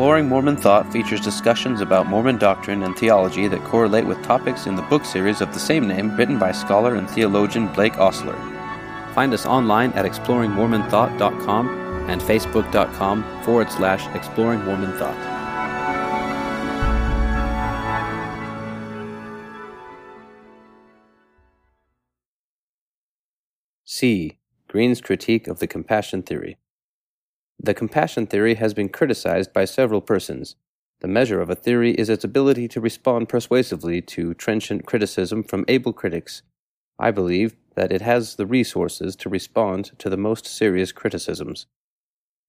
Exploring Mormon Thought features discussions about Mormon doctrine and theology that correlate with topics in the book series of the same name written by scholar and theologian Blake Ostler. Find us online at exploringmormonthought.com and facebook.com forward slash exploring Mormon Thought. C. Green's critique of the compassion theory. The compassion theory has been criticized by several persons. The measure of a theory is its ability to respond persuasively to trenchant criticism from able critics. I believe that it has the resources to respond to the most serious criticisms.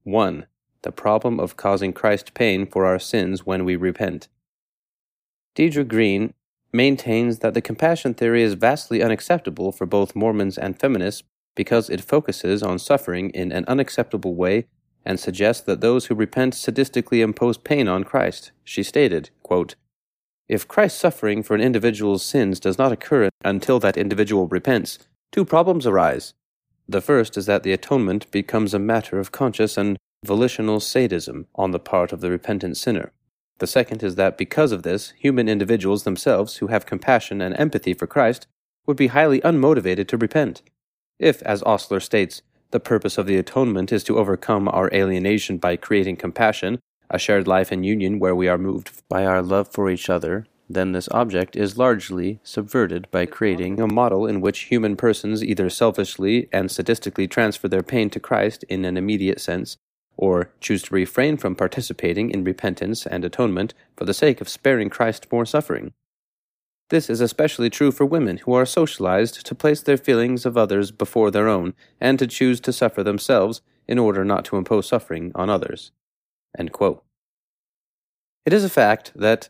1. The problem of causing Christ pain for our sins when we repent. Deidre Green maintains that the compassion theory is vastly unacceptable for both Mormons and feminists because it focuses on suffering in an unacceptable way and suggests that those who repent sadistically impose pain on Christ. She stated, quote, If Christ's suffering for an individual's sins does not occur until that individual repents, two problems arise. The first is that the atonement becomes a matter of conscious and volitional sadism on the part of the repentant sinner. The second is that because of this, human individuals themselves who have compassion and empathy for Christ would be highly unmotivated to repent. If, as Ostler states, the purpose of the atonement is to overcome our alienation by creating compassion, a shared life and union where we are moved by our love for each other, then this object is largely subverted by creating a model in which human persons either selfishly and sadistically transfer their pain to Christ in an immediate sense, or choose to refrain from participating in repentance and atonement for the sake of sparing Christ more suffering. This is especially true for women who are socialized to place their feelings of others before their own and to choose to suffer themselves in order not to impose suffering on others. It is a fact that,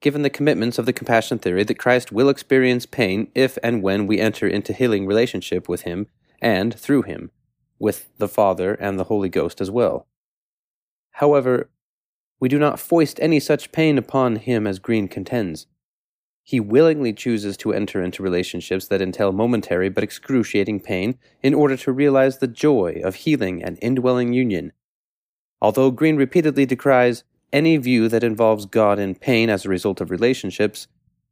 given the commitments of the compassion theory, that Christ will experience pain if and when we enter into healing relationship with Him and, through Him, with the Father and the Holy Ghost as well. However, we do not foist any such pain upon Him as Green contends. He willingly chooses to enter into relationships that entail momentary but excruciating pain in order to realize the joy of healing and indwelling union. Although Green repeatedly decries any view that involves God in pain as a result of relationships,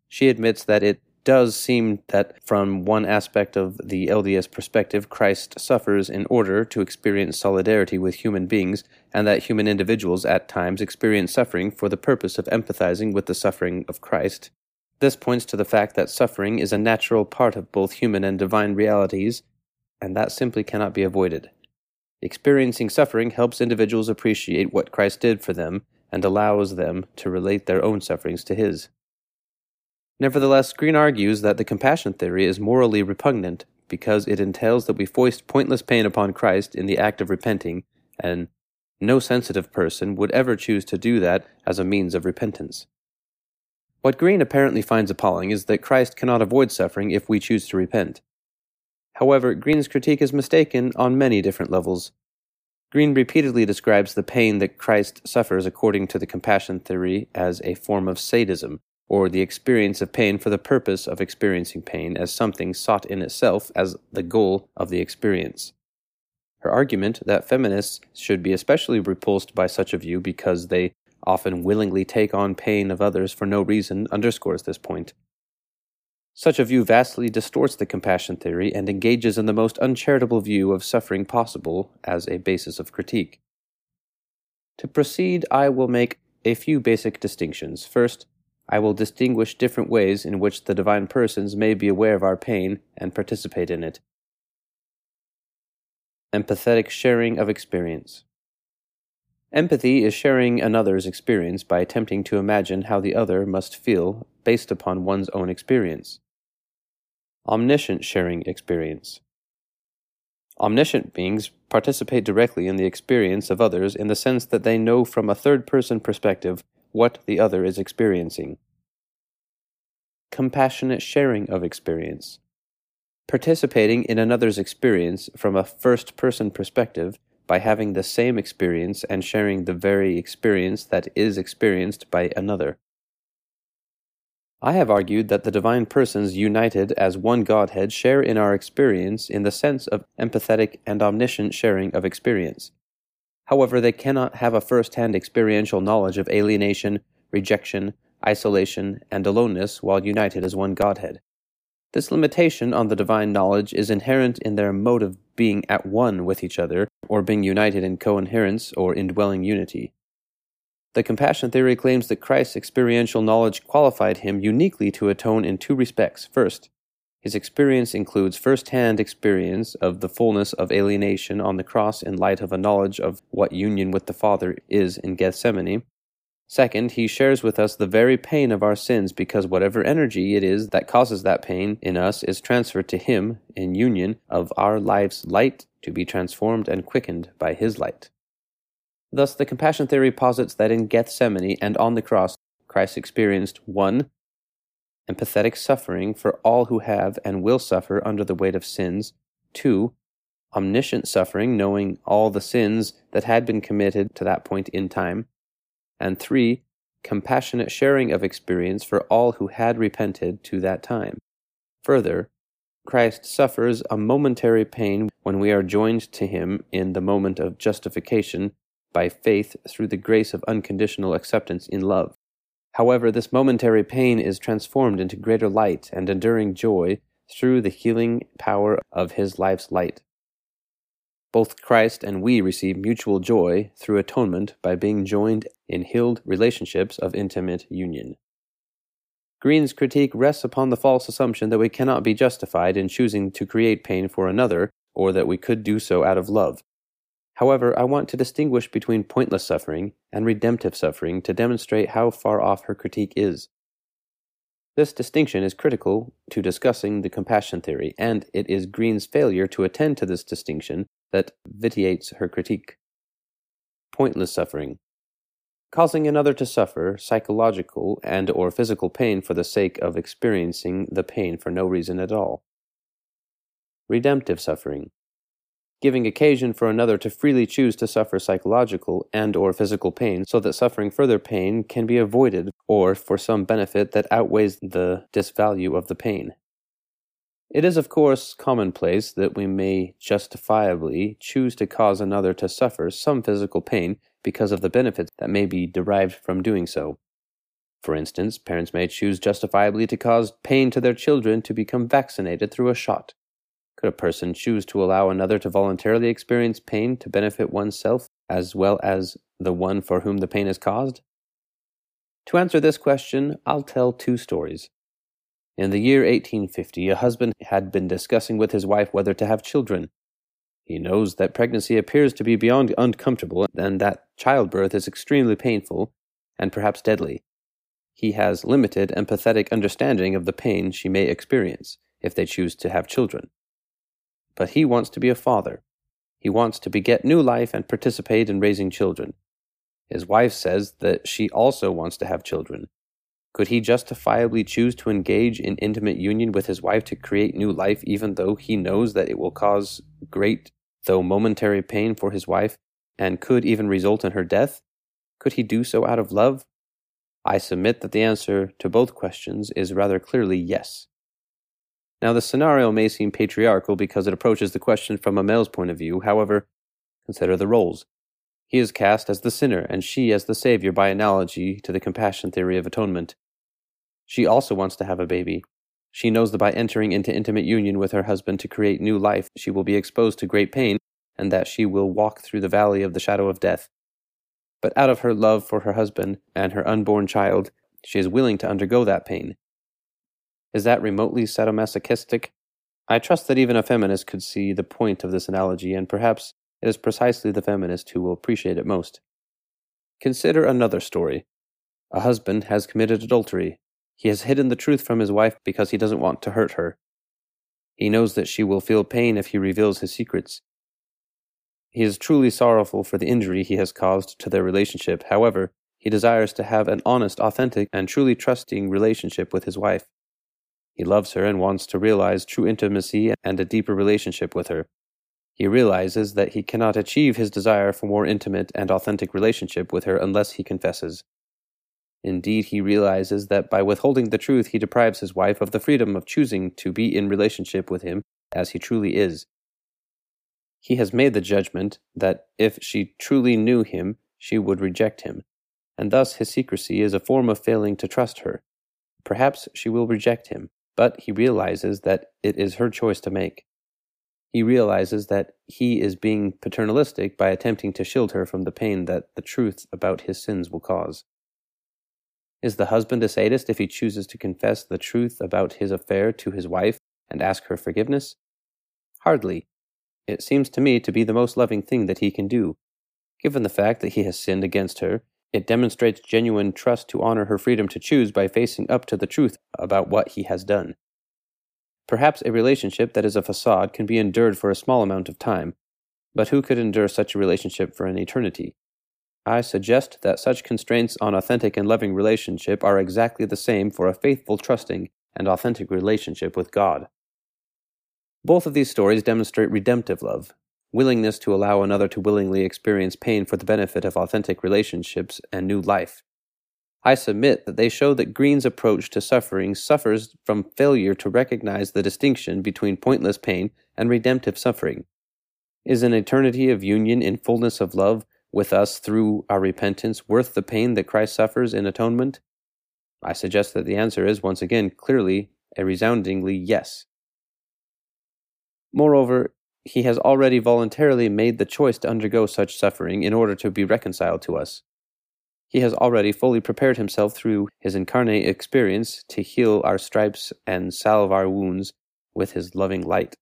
she admits that it does seem that from one aspect of the LDS perspective, Christ suffers in order to experience solidarity with human beings, and that human individuals at times experience suffering for the purpose of empathizing with the suffering of Christ. This points to the fact that suffering is a natural part of both human and divine realities, and that simply cannot be avoided. Experiencing suffering helps individuals appreciate what Christ did for them and allows them to relate their own sufferings to His. Nevertheless, Green argues that the compassion theory is morally repugnant because it entails that we foist pointless pain upon Christ in the act of repenting, and no sensitive person would ever choose to do that as a means of repentance. What Green apparently finds appalling is that Christ cannot avoid suffering if we choose to repent. However, Green's critique is mistaken on many different levels. Green repeatedly describes the pain that Christ suffers according to the compassion theory as a form of sadism, or the experience of pain for the purpose of experiencing pain as something sought in itself as the goal of the experience. Her argument that feminists should be especially repulsed by such a view because they often willingly take on pain of others for no reason, underscores this point. Such a view vastly distorts the compassion theory and engages in the most uncharitable view of suffering possible as a basis of critique. To proceed, I will make a few basic distinctions. First, I will distinguish different ways in which the divine persons may be aware of our pain and participate in it. Empathetic sharing of experience. Empathy is sharing another's experience by attempting to imagine how the other must feel based upon one's own experience. Omniscient sharing experience. Omniscient beings participate directly in the experience of others in the sense that they know from a third person perspective what the other is experiencing. Compassionate sharing of experience. Participating in another's experience from a first person perspective by having the same experience and sharing the very experience that is experienced by another. I have argued that the divine persons united as one Godhead share in our experience in the sense of empathetic and omniscient sharing of experience. However, they cannot have a first hand experiential knowledge of alienation, rejection, isolation, and aloneness while united as one Godhead. This limitation on the divine knowledge is inherent in their mode of being at one with each other, or being united in coherence or indwelling unity. The compassion theory claims that Christ's experiential knowledge qualified him uniquely to atone in two respects. First, his experience includes first hand experience of the fullness of alienation on the cross in light of a knowledge of what union with the Father is in Gethsemane. Second, he shares with us the very pain of our sins because whatever energy it is that causes that pain in us is transferred to him in union of our life's light to be transformed and quickened by his light. Thus, the compassion theory posits that in Gethsemane and on the cross, Christ experienced 1 empathetic suffering for all who have and will suffer under the weight of sins. 2. Omniscient suffering, knowing all the sins that had been committed to that point in time. And 3. Compassionate sharing of experience for all who had repented to that time. Further, Christ suffers a momentary pain when we are joined to him in the moment of justification by faith through the grace of unconditional acceptance in love. However, this momentary pain is transformed into greater light and enduring joy through the healing power of his life's light. Both Christ and we receive mutual joy through atonement by being joined in healed relationships of intimate union. Green's critique rests upon the false assumption that we cannot be justified in choosing to create pain for another, or that we could do so out of love. However, I want to distinguish between pointless suffering and redemptive suffering to demonstrate how far off her critique is. This distinction is critical to discussing the compassion theory, and it is Green's failure to attend to this distinction that vitiates her critique. Pointless suffering. Causing another to suffer psychological and or physical pain for the sake of experiencing the pain for no reason at all. Redemptive suffering giving occasion for another to freely choose to suffer psychological and or physical pain so that suffering further pain can be avoided or for some benefit that outweighs the disvalue of the pain. It is of course commonplace that we may justifiably choose to cause another to suffer some physical pain because of the benefits that may be derived from doing so. For instance, parents may choose justifiably to cause pain to their children to become vaccinated through a shot could a person choose to allow another to voluntarily experience pain to benefit oneself as well as the one for whom the pain is caused? To answer this question, I'll tell two stories. In the year 1850, a husband had been discussing with his wife whether to have children. He knows that pregnancy appears to be beyond uncomfortable and that childbirth is extremely painful and perhaps deadly. He has limited empathetic understanding of the pain she may experience if they choose to have children but he wants to be a father. He wants to beget new life and participate in raising children. His wife says that she also wants to have children. Could he justifiably choose to engage in intimate union with his wife to create new life, even though he knows that it will cause great, though momentary pain for his wife, and could even result in her death? Could he do so out of love? I submit that the answer to both questions is rather clearly yes. Now, the scenario may seem patriarchal because it approaches the question from a male's point of view. However, consider the roles. He is cast as the sinner, and she as the savior by analogy to the compassion theory of atonement. She also wants to have a baby. She knows that by entering into intimate union with her husband to create new life, she will be exposed to great pain, and that she will walk through the valley of the shadow of death. But out of her love for her husband and her unborn child, she is willing to undergo that pain. Is that remotely sadomasochistic? I trust that even a feminist could see the point of this analogy, and perhaps it is precisely the feminist who will appreciate it most. Consider another story. A husband has committed adultery. He has hidden the truth from his wife because he doesn't want to hurt her. He knows that she will feel pain if he reveals his secrets. He is truly sorrowful for the injury he has caused to their relationship. However, he desires to have an honest, authentic, and truly trusting relationship with his wife. He loves her and wants to realize true intimacy and a deeper relationship with her. He realizes that he cannot achieve his desire for more intimate and authentic relationship with her unless he confesses. Indeed, he realizes that by withholding the truth, he deprives his wife of the freedom of choosing to be in relationship with him as he truly is. he has made the judgment that if she truly knew him, she would reject him, and thus his secrecy is a form of failing to trust her. Perhaps she will reject him, but he realizes that it is her choice to make. He realizes that he is being paternalistic by attempting to shield her from the pain that the truth about his sins will cause. Is the husband a sadist if he chooses to confess the truth about his affair to his wife and ask her forgiveness? Hardly. It seems to me to be the most loving thing that he can do. Given the fact that he has sinned against her, it demonstrates genuine trust to honor her freedom to choose by facing up to the truth about what he has done. Perhaps a relationship that is a facade can be endured for a small amount of time, but who could endure such a relationship for an eternity? I suggest that such constraints on authentic and loving relationship are exactly the same for a faithful, trusting, and authentic relationship with God. Both of these stories demonstrate redemptive love, willingness to allow another to willingly experience pain for the benefit of authentic relationships and new life. I submit that they show that Green's approach to suffering suffers from failure to recognize the distinction between pointless pain and redemptive suffering. Is an eternity of union in fullness of love with us through our repentance worth the pain that Christ suffers in atonement? I suggest that the answer is, once again, clearly a resoundingly yes. Moreover, he has already voluntarily made the choice to undergo such suffering in order to be reconciled to us. He has already fully prepared himself through his incarnate experience to heal our stripes and salve our wounds with his loving light.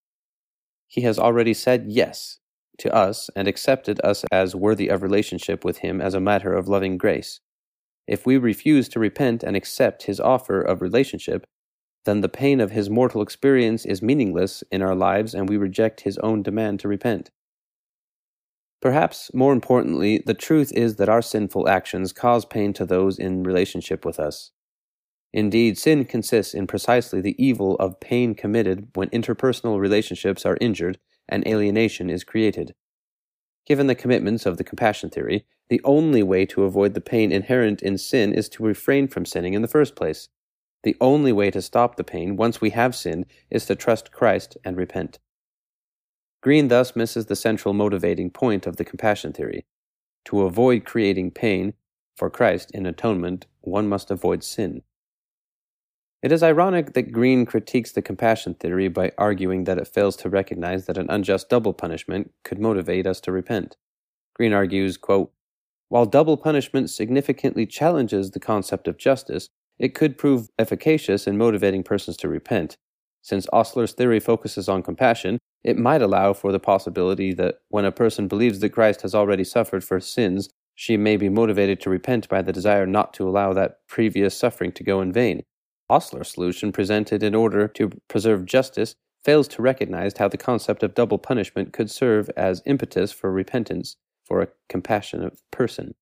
He has already said yes to us and accepted us as worthy of relationship with Him as a matter of loving grace. If we refuse to repent and accept His offer of relationship, then the pain of His mortal experience is meaningless in our lives and we reject His own demand to repent. Perhaps more importantly, the truth is that our sinful actions cause pain to those in relationship with us. Indeed, sin consists in precisely the evil of pain committed when interpersonal relationships are injured and alienation is created. Given the commitments of the compassion theory, the only way to avoid the pain inherent in sin is to refrain from sinning in the first place. The only way to stop the pain once we have sinned is to trust Christ and repent. Green thus misses the central motivating point of the compassion theory. To avoid creating pain for Christ in atonement, one must avoid sin. It is ironic that Green critiques the compassion theory by arguing that it fails to recognize that an unjust double punishment could motivate us to repent. Green argues, quote, While double punishment significantly challenges the concept of justice, it could prove efficacious in motivating persons to repent. Since Ostler's theory focuses on compassion, it might allow for the possibility that when a person believes that Christ has already suffered for sins, she may be motivated to repent by the desire not to allow that previous suffering to go in vain. Ostler's solution presented in order to preserve justice fails to recognize how the concept of double punishment could serve as impetus for repentance for a compassionate person.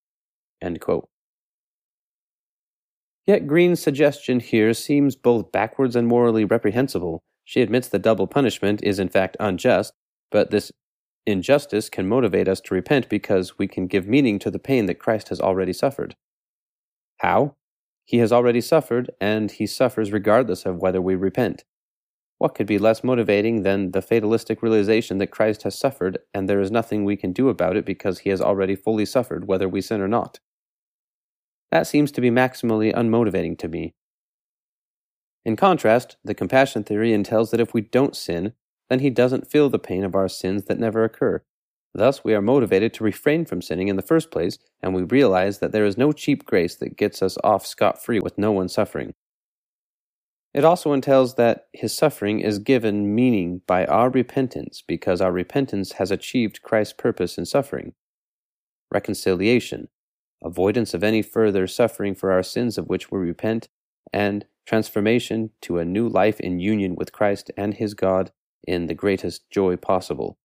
Yet Green's suggestion here seems both backwards and morally reprehensible. She admits that double punishment is in fact unjust, but this injustice can motivate us to repent because we can give meaning to the pain that Christ has already suffered. How? He has already suffered, and he suffers regardless of whether we repent. What could be less motivating than the fatalistic realization that Christ has suffered, and there is nothing we can do about it because he has already fully suffered, whether we sin or not? That seems to be maximally unmotivating to me. In contrast, the compassion theory entails that if we don't sin, then he doesn't feel the pain of our sins that never occur, Thus, we are motivated to refrain from sinning in the first place, and we realize that there is no cheap grace that gets us off scot free with no one suffering. It also entails that his suffering is given meaning by our repentance because our repentance has achieved Christ's purpose in suffering reconciliation, avoidance of any further suffering for our sins of which we repent, and transformation to a new life in union with Christ and his God in the greatest joy possible.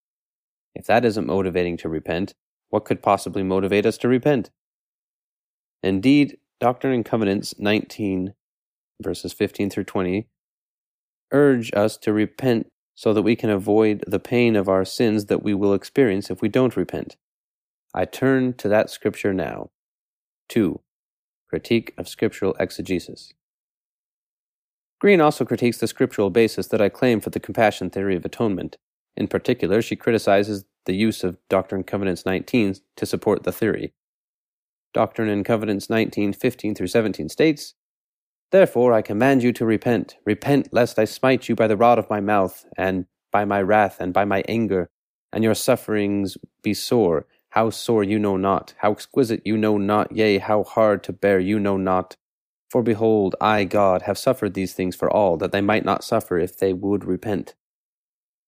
If that isn't motivating to repent, what could possibly motivate us to repent? Indeed, Doctrine and Covenants 19, verses 15 through 20, urge us to repent so that we can avoid the pain of our sins that we will experience if we don't repent. I turn to that scripture now. 2. Critique of Scriptural Exegesis. Green also critiques the scriptural basis that I claim for the compassion theory of atonement. In particular, she criticizes the use of Doctrine and Covenants 19 to support the theory. Doctrine and Covenants 19, 15 through 17 states, Therefore I command you to repent. Repent, lest I smite you by the rod of my mouth, and by my wrath, and by my anger, and your sufferings be sore. How sore you know not, how exquisite you know not, yea, how hard to bear you know not. For behold, I, God, have suffered these things for all, that they might not suffer if they would repent.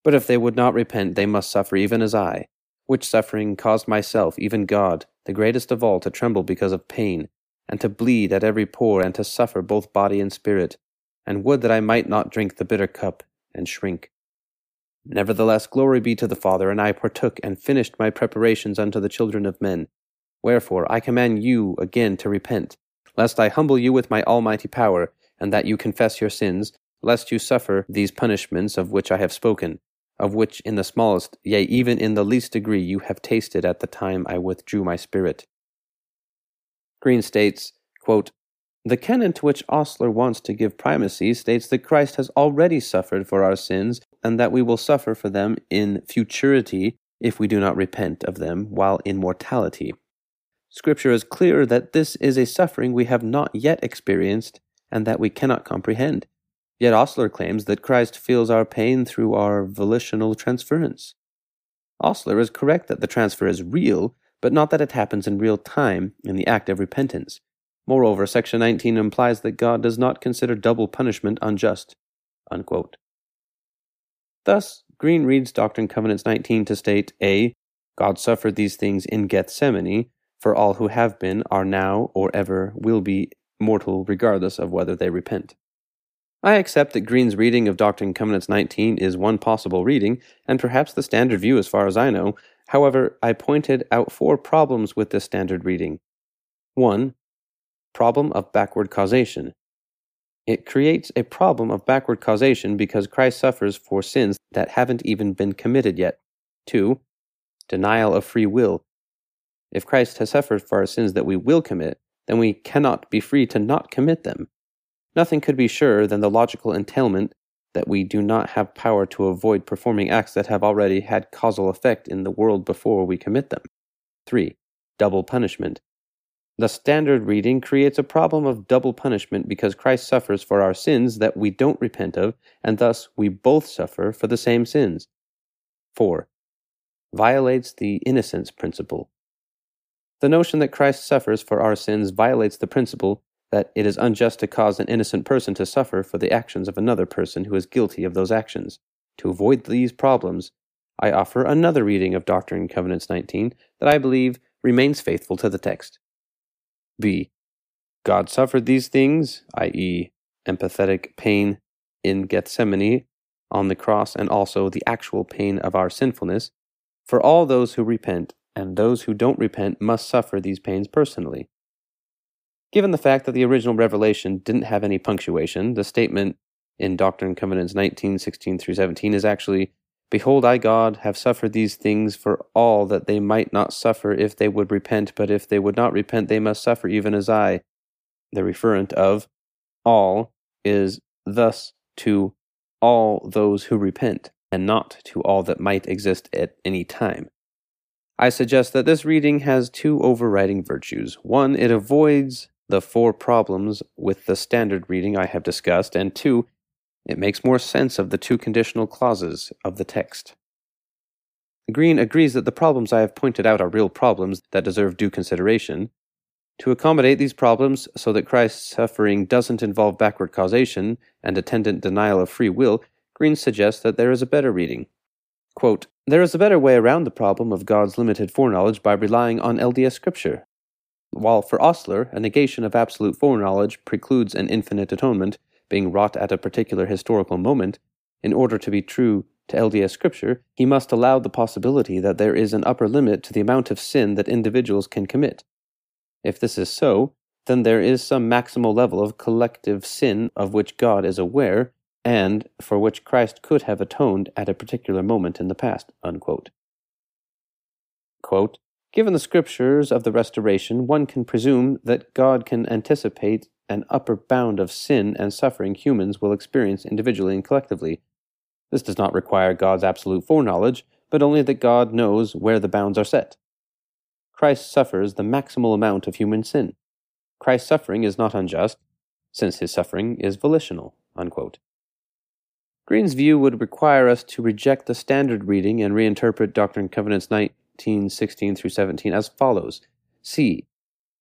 But if they would not repent, they must suffer even as I, which suffering caused myself, even God, the greatest of all, to tremble because of pain, and to bleed at every pore, and to suffer both body and spirit, and would that I might not drink the bitter cup, and shrink. Nevertheless, glory be to the Father, and I partook and finished my preparations unto the children of men. Wherefore I command you again to repent, lest I humble you with my almighty power, and that you confess your sins, lest you suffer these punishments of which I have spoken, of which in the smallest, yea, even in the least degree, you have tasted at the time I withdrew my spirit. Green states, quote, The canon to which Ostler wants to give primacy states that Christ has already suffered for our sins and that we will suffer for them in futurity if we do not repent of them while in mortality. Scripture is clear that this is a suffering we have not yet experienced and that we cannot comprehend. Yet Ostler claims that Christ feels our pain through our volitional transference. Ostler is correct that the transfer is real, but not that it happens in real time in the act of repentance. Moreover, section 19 implies that God does not consider double punishment unjust. Unquote. Thus, Green reads Doctrine Covenants 19 to state A. God suffered these things in Gethsemane for all who have been, are now, or ever will be mortal, regardless of whether they repent. I accept that Green's reading of Doctrine and Covenants 19 is one possible reading, and perhaps the standard view as far as I know, However, I pointed out four problems with this standard reading. 1. Problem of backward causation. It creates a problem of backward causation because Christ suffers for sins that haven't even been committed yet. 2. Denial of free will. If Christ has suffered for our sins that we will commit, then we cannot be free to not commit them. Nothing could be surer than the logical entailment that we do not have power to avoid performing acts that have already had causal effect in the world before we commit them. 3. Double punishment. The standard reading creates a problem of double punishment because Christ suffers for our sins that we don't repent of, and thus we both suffer for the same sins. 4. Violates the innocence principle. The notion that Christ suffers for our sins violates the principle that it is unjust to cause an innocent person to suffer for the actions of another person who is guilty of those actions. To avoid these problems, I offer another reading of Doctrine and Covenants 19 that I believe remains faithful to the text. B. God suffered these things, i.e., empathetic pain in Gethsemane on the cross and also the actual pain of our sinfulness, for all those who repent, and those who don't repent must suffer these pains personally. Given the fact that the original revelation didn't have any punctuation, the statement in Doctrine and Covenants 19, 16 through 17 is actually, Behold, I, God, have suffered these things for all that they might not suffer if they would repent, but if they would not repent, they must suffer even as I. The referent of all is thus to all those who repent, and not to all that might exist at any time. I suggest that this reading has two overriding virtues. One, it avoids the four problems with the standard reading I have discussed, and two, it makes more sense of the two conditional clauses of the text. Green agrees that the problems I have pointed out are real problems that deserve due consideration. To accommodate these problems so that Christ's suffering doesn't involve backward causation and attendant denial of free will, Green suggests that there is a better reading. Quote, there is a better way around the problem of God's limited foreknowledge by relying on LDS scripture. While for Ostler, a negation of absolute foreknowledge precludes an infinite atonement being wrought at a particular historical moment, in order to be true to LDS Scripture, he must allow the possibility that there is an upper limit to the amount of sin that individuals can commit. If this is so, then there is some maximal level of collective sin of which God is aware, and for which Christ could have atoned at a particular moment in the past. Quote, Given the scriptures of the restoration, one can presume that God can anticipate an upper bound of sin and suffering humans will experience individually and collectively. This does not require God's absolute foreknowledge, but only that God knows where the bounds are set. Christ suffers the maximal amount of human sin. Christ's suffering is not unjust, since his suffering is volitional. Unquote. Green's view would require us to reject the standard reading and reinterpret Doctrine and Covenants 19, 16 through 17 as follows C.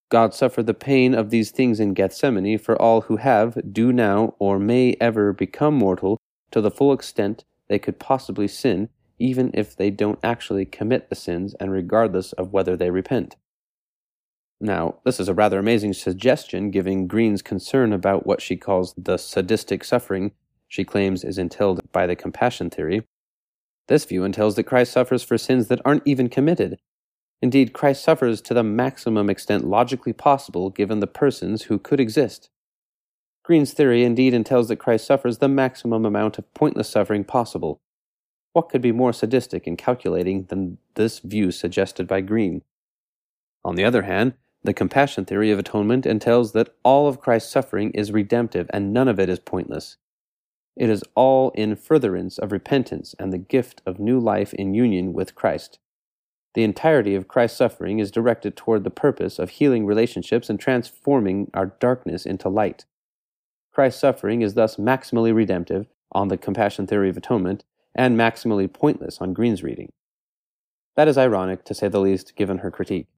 God suffered the pain of these things in Gethsemane for all who have, do now, or may ever become mortal to the full extent they could possibly sin, even if they don't actually commit the sins and regardless of whether they repent. Now, this is a rather amazing suggestion, given Green's concern about what she calls the sadistic suffering she claims is entailed by the compassion theory. This view entails that Christ suffers for sins that aren't even committed. Indeed, Christ suffers to the maximum extent logically possible given the persons who could exist. Green's theory indeed entails that Christ suffers the maximum amount of pointless suffering possible. What could be more sadistic and calculating than this view suggested by Green? On the other hand, the compassion theory of atonement entails that all of Christ's suffering is redemptive and none of it is pointless. It is all in furtherance of repentance and the gift of new life in union with Christ. The entirety of Christ's suffering is directed toward the purpose of healing relationships and transforming our darkness into light. Christ's suffering is thus maximally redemptive on the compassion theory of atonement and maximally pointless on Green's reading. That is ironic, to say the least, given her critique.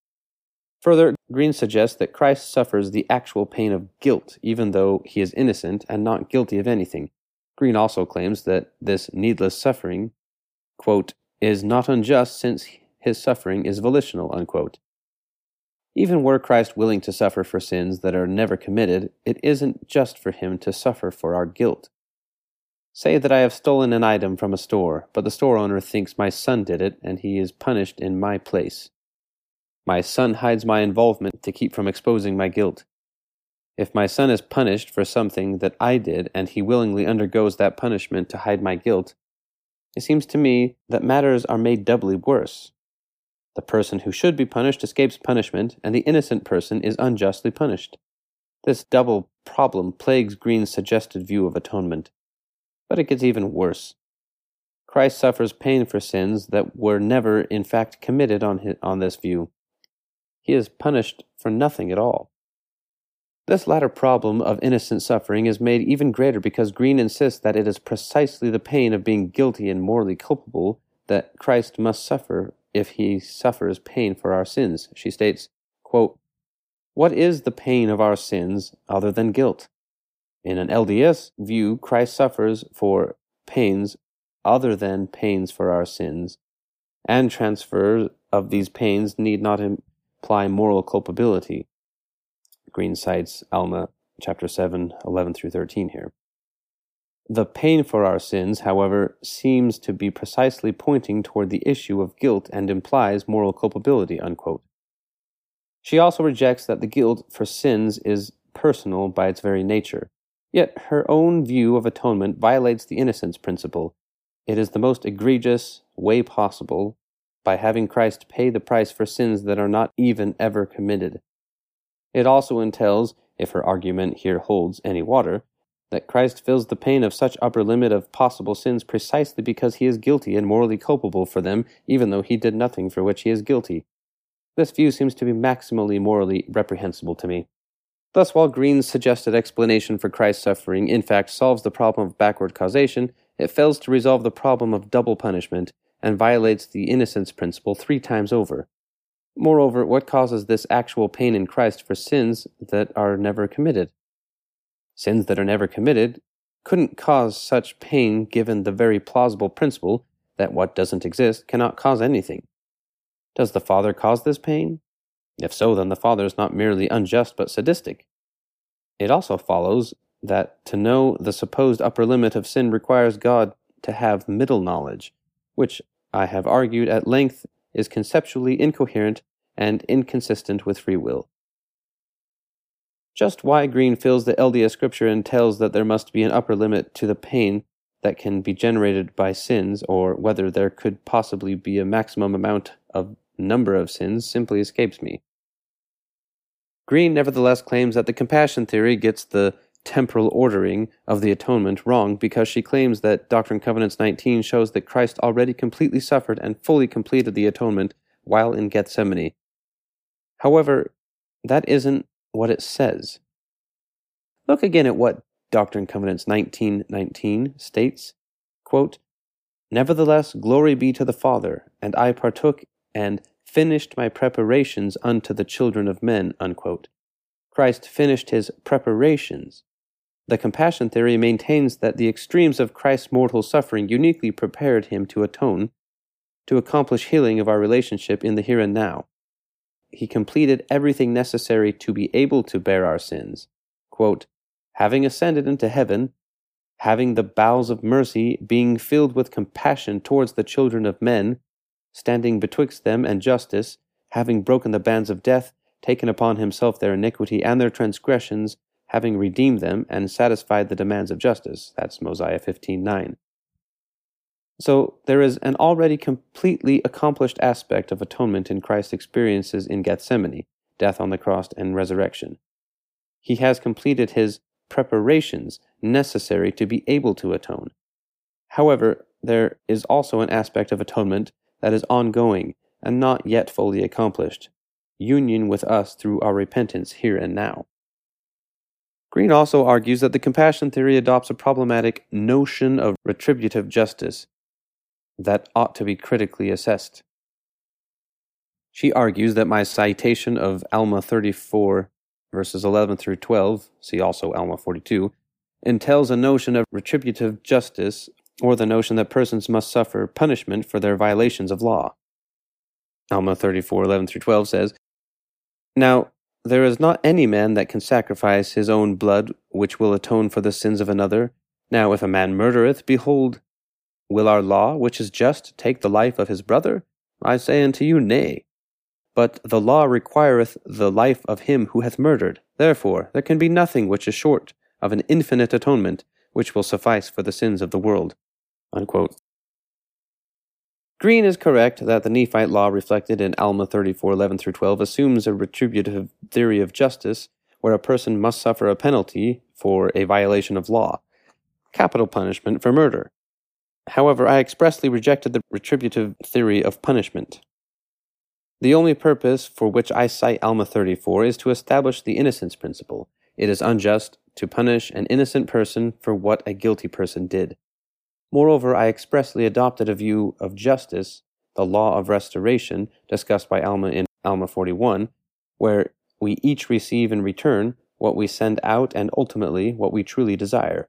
Further, Green suggests that Christ suffers the actual pain of guilt, even though he is innocent and not guilty of anything, Green also claims that this needless suffering, quote, is not unjust since his suffering is volitional, unquote. Even were Christ willing to suffer for sins that are never committed, it isn't just for him to suffer for our guilt. Say that I have stolen an item from a store, but the store owner thinks my son did it and he is punished in my place. My son hides my involvement to keep from exposing my guilt. If my son is punished for something that I did and he willingly undergoes that punishment to hide my guilt, it seems to me that matters are made doubly worse. The person who should be punished escapes punishment, and the innocent person is unjustly punished. This double problem plagues Green's suggested view of atonement. But it gets even worse. Christ suffers pain for sins that were never, in fact, committed on, his, on this view. He is punished for nothing at all. This latter problem of innocent suffering is made even greater because Green insists that it is precisely the pain of being guilty and morally culpable that Christ must suffer if he suffers pain for our sins. She states, quote, What is the pain of our sins other than guilt? In an LDS view, Christ suffers for pains other than pains for our sins, and transfer of these pains need not imply moral culpability. Green cites Alma chapter 7, 11 through 13 here. The pain for our sins, however, seems to be precisely pointing toward the issue of guilt and implies moral culpability. Unquote. She also rejects that the guilt for sins is personal by its very nature. Yet her own view of atonement violates the innocence principle. It is the most egregious way possible by having Christ pay the price for sins that are not even ever committed. It also entails, if her argument here holds any water, that Christ fills the pain of such upper limit of possible sins precisely because he is guilty and morally culpable for them, even though he did nothing for which he is guilty. This view seems to be maximally morally reprehensible to me. Thus, while Green's suggested explanation for Christ's suffering in fact solves the problem of backward causation, it fails to resolve the problem of double punishment and violates the innocence principle three times over. Moreover, what causes this actual pain in Christ for sins that are never committed? Sins that are never committed couldn't cause such pain given the very plausible principle that what doesn't exist cannot cause anything. Does the Father cause this pain? If so, then the Father is not merely unjust but sadistic. It also follows that to know the supposed upper limit of sin requires God to have middle knowledge, which I have argued at length is conceptually incoherent and inconsistent with free will. Just why Green feels the LDS scripture entails that there must be an upper limit to the pain that can be generated by sins, or whether there could possibly be a maximum amount of number of sins, simply escapes me. Green nevertheless claims that the compassion theory gets the temporal ordering of the atonement wrong because she claims that Doctrine and Covenants 19 shows that Christ already completely suffered and fully completed the atonement while in Gethsemane. However, that isn't what it says. Look again at what Doctrine and Covenants 19:19 states, quote, Nevertheless, glory be to the Father, and I partook and finished my preparations unto the children of men. Unquote. Christ finished his preparations. The compassion theory maintains that the extremes of Christ's mortal suffering uniquely prepared him to atone, to accomplish healing of our relationship in the here and now. He completed everything necessary to be able to bear our sins. Quote, having ascended into heaven, having the bowels of mercy, being filled with compassion towards the children of men, standing betwixt them and justice, having broken the bands of death, taken upon himself their iniquity and their transgressions, having redeemed them and satisfied the demands of justice. That's Mosiah 15:9. So there is an already completely accomplished aspect of atonement in Christ's experiences in Gethsemane, death on the cross and resurrection. He has completed his preparations necessary to be able to atone. However, there is also an aspect of atonement that is ongoing and not yet fully accomplished union with us through our repentance here and now. Green also argues that the compassion theory adopts a problematic notion of retributive justice that ought to be critically assessed. She argues that my citation of Alma 34, verses 11 through 12, see also Alma 42, entails a notion of retributive justice or the notion that persons must suffer punishment for their violations of law. Alma 34, 11 through 12 says, Now, there is not any man that can sacrifice his own blood which will atone for the sins of another. Now, if a man murdereth, behold, will our law, which is just, take the life of his brother? I say unto you, Nay. But the law requireth the life of him who hath murdered. Therefore, there can be nothing which is short of an infinite atonement, which will suffice for the sins of the world. Unquote. Green is correct that the Nephite law reflected in Alma 34 11 through 12 assumes a retributive theory of justice where a person must suffer a penalty for a violation of law, capital punishment for murder. However, I expressly rejected the retributive theory of punishment. The only purpose for which I cite Alma 34 is to establish the innocence principle. It is unjust to punish an innocent person for what a guilty person did. Moreover, I expressly adopted a view of justice, the law of restoration, discussed by Alma in Alma 41, where we each receive in return what we send out and ultimately what we truly desire.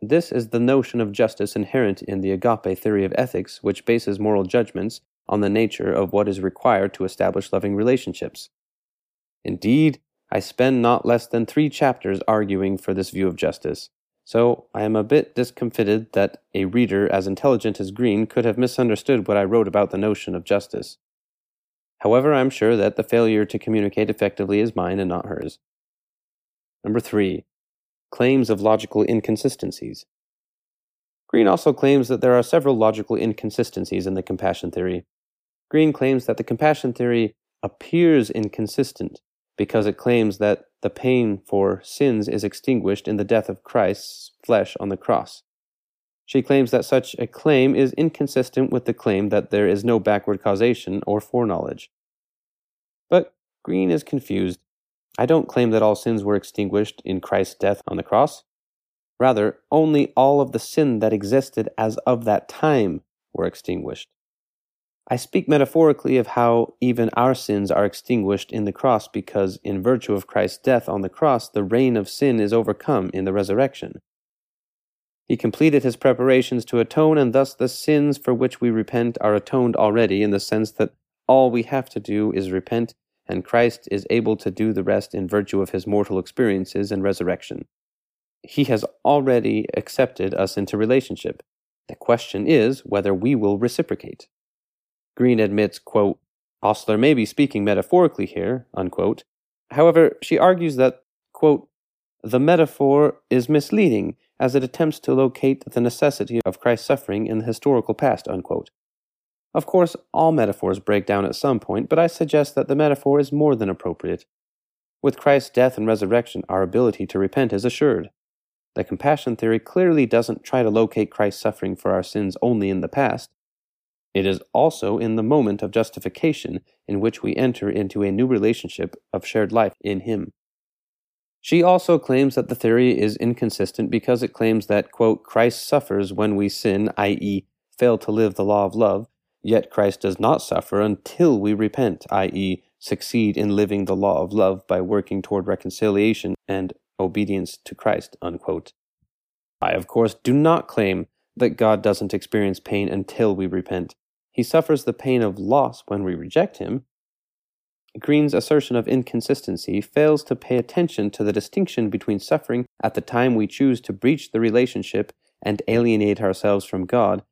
This is the notion of justice inherent in the agape theory of ethics, which bases moral judgments on the nature of what is required to establish loving relationships. Indeed, I spend not less than three chapters arguing for this view of justice. So I am a bit discomfited that a reader as intelligent as Green could have misunderstood what I wrote about the notion of justice. However, I am sure that the failure to communicate effectively is mine and not hers. Number three, claims of logical inconsistencies. Green also claims that there are several logical inconsistencies in the compassion theory. Green claims that the compassion theory appears inconsistent because it claims that the pain for sins is extinguished in the death of Christ's flesh on the cross. She claims that such a claim is inconsistent with the claim that there is no backward causation or foreknowledge. But Green is confused. I don't claim that all sins were extinguished in Christ's death on the cross. Rather, only all of the sin that existed as of that time were extinguished. I speak metaphorically of how even our sins are extinguished in the cross because, in virtue of Christ's death on the cross, the reign of sin is overcome in the resurrection. He completed his preparations to atone, and thus the sins for which we repent are atoned already in the sense that all we have to do is repent, and Christ is able to do the rest in virtue of his mortal experiences and resurrection. He has already accepted us into relationship. The question is whether we will reciprocate. Green admits, quote, Ostler may be speaking metaphorically here, unquote. However, she argues that, quote, the metaphor is misleading as it attempts to locate the necessity of Christ's suffering in the historical past, unquote. Of course, all metaphors break down at some point, but I suggest that the metaphor is more than appropriate. With Christ's death and resurrection, our ability to repent is assured. The compassion theory clearly doesn't try to locate Christ's suffering for our sins only in the past. It is also in the moment of justification in which we enter into a new relationship of shared life in Him. She also claims that the theory is inconsistent because it claims that, quote, Christ suffers when we sin, i.e., fail to live the law of love, yet Christ does not suffer until we repent, i.e., succeed in living the law of love by working toward reconciliation and obedience to Christ. Unquote. I, of course, do not claim that God doesn't experience pain until we repent. He suffers the pain of loss when we reject Him. Green's assertion of inconsistency fails to pay attention to the distinction between suffering at the time we choose to breach the relationship and alienate ourselves from God,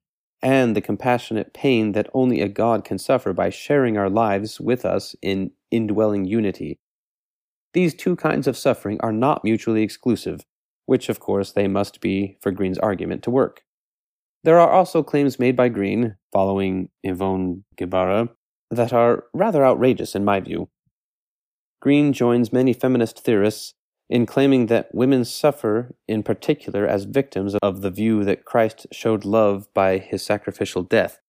and the compassionate pain that only a God can suffer by sharing our lives with us in indwelling unity. These two kinds of suffering are not mutually exclusive, which of course they must be for Green's argument to work. There are also claims made by Green, following Ivone Gebara, that are rather outrageous in my view. Green joins many feminist theorists in claiming that women suffer in particular as victims of the view that Christ showed love by his sacrificial death.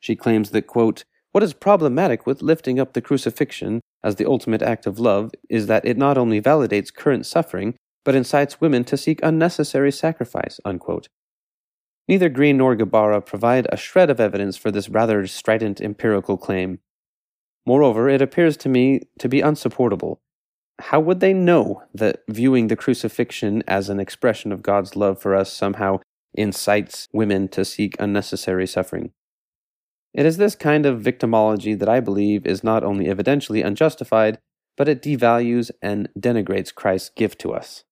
She claims that, quote, what is problematic with lifting up the crucifixion as the ultimate act of love is that it not only validates current suffering, but incites women to seek unnecessary sacrifice. Unquote. Neither Green nor Gebara provide a shred of evidence for this rather strident empirical claim. Moreover, it appears to me to be unsupportable. How would they know that viewing the crucifixion as an expression of God's love for us somehow incites women to seek unnecessary suffering? It is this kind of victimology that I believe is not only evidentially unjustified, but it devalues and denigrates Christ's gift to us.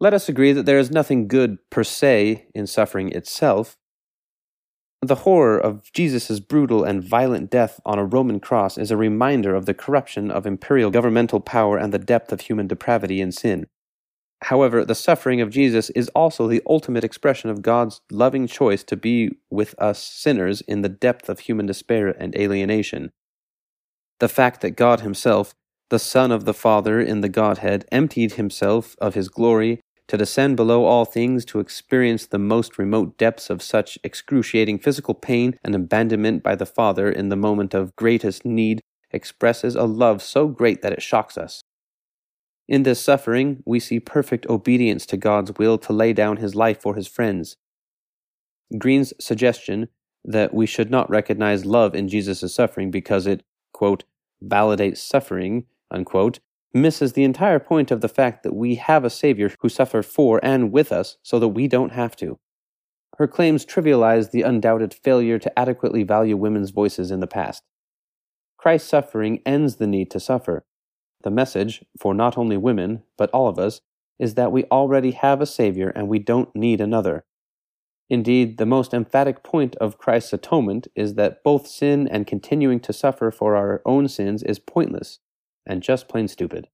Let us agree that there is nothing good per se in suffering itself. The horror of Jesus' brutal and violent death on a Roman cross is a reminder of the corruption of imperial governmental power and the depth of human depravity and sin. However, the suffering of Jesus is also the ultimate expression of God's loving choice to be with us sinners in the depth of human despair and alienation. The fact that God Himself, the Son of the Father in the Godhead, emptied Himself of His glory to descend below all things to experience the most remote depths of such excruciating physical pain and abandonment by the Father in the moment of greatest need expresses a love so great that it shocks us. In this suffering, we see perfect obedience to God's will to lay down his life for his friends. Green's suggestion that we should not recognize love in Jesus' suffering because it, quote, validates suffering, unquote, misses the entire point of the fact that we have a Savior who suffered for and with us so that we don't have to. Her claims trivialize the undoubted failure to adequately value women's voices in the past. Christ's suffering ends the need to suffer. The message, for not only women, but all of us, is that we already have a Savior and we don't need another. Indeed, the most emphatic point of Christ's atonement is that both sin and continuing to suffer for our own sins is pointless and just plain stupid.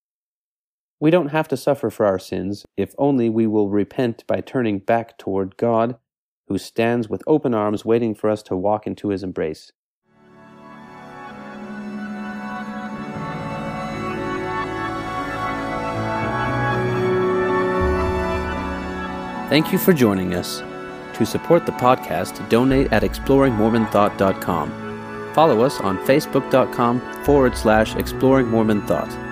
We don't have to suffer for our sins if only we will repent by turning back toward God, who stands with open arms waiting for us to walk into his embrace. Thank you for joining us. To support the podcast, donate at exploringmormonthought.com. Follow us on facebook.com forward slash exploringmormonthought.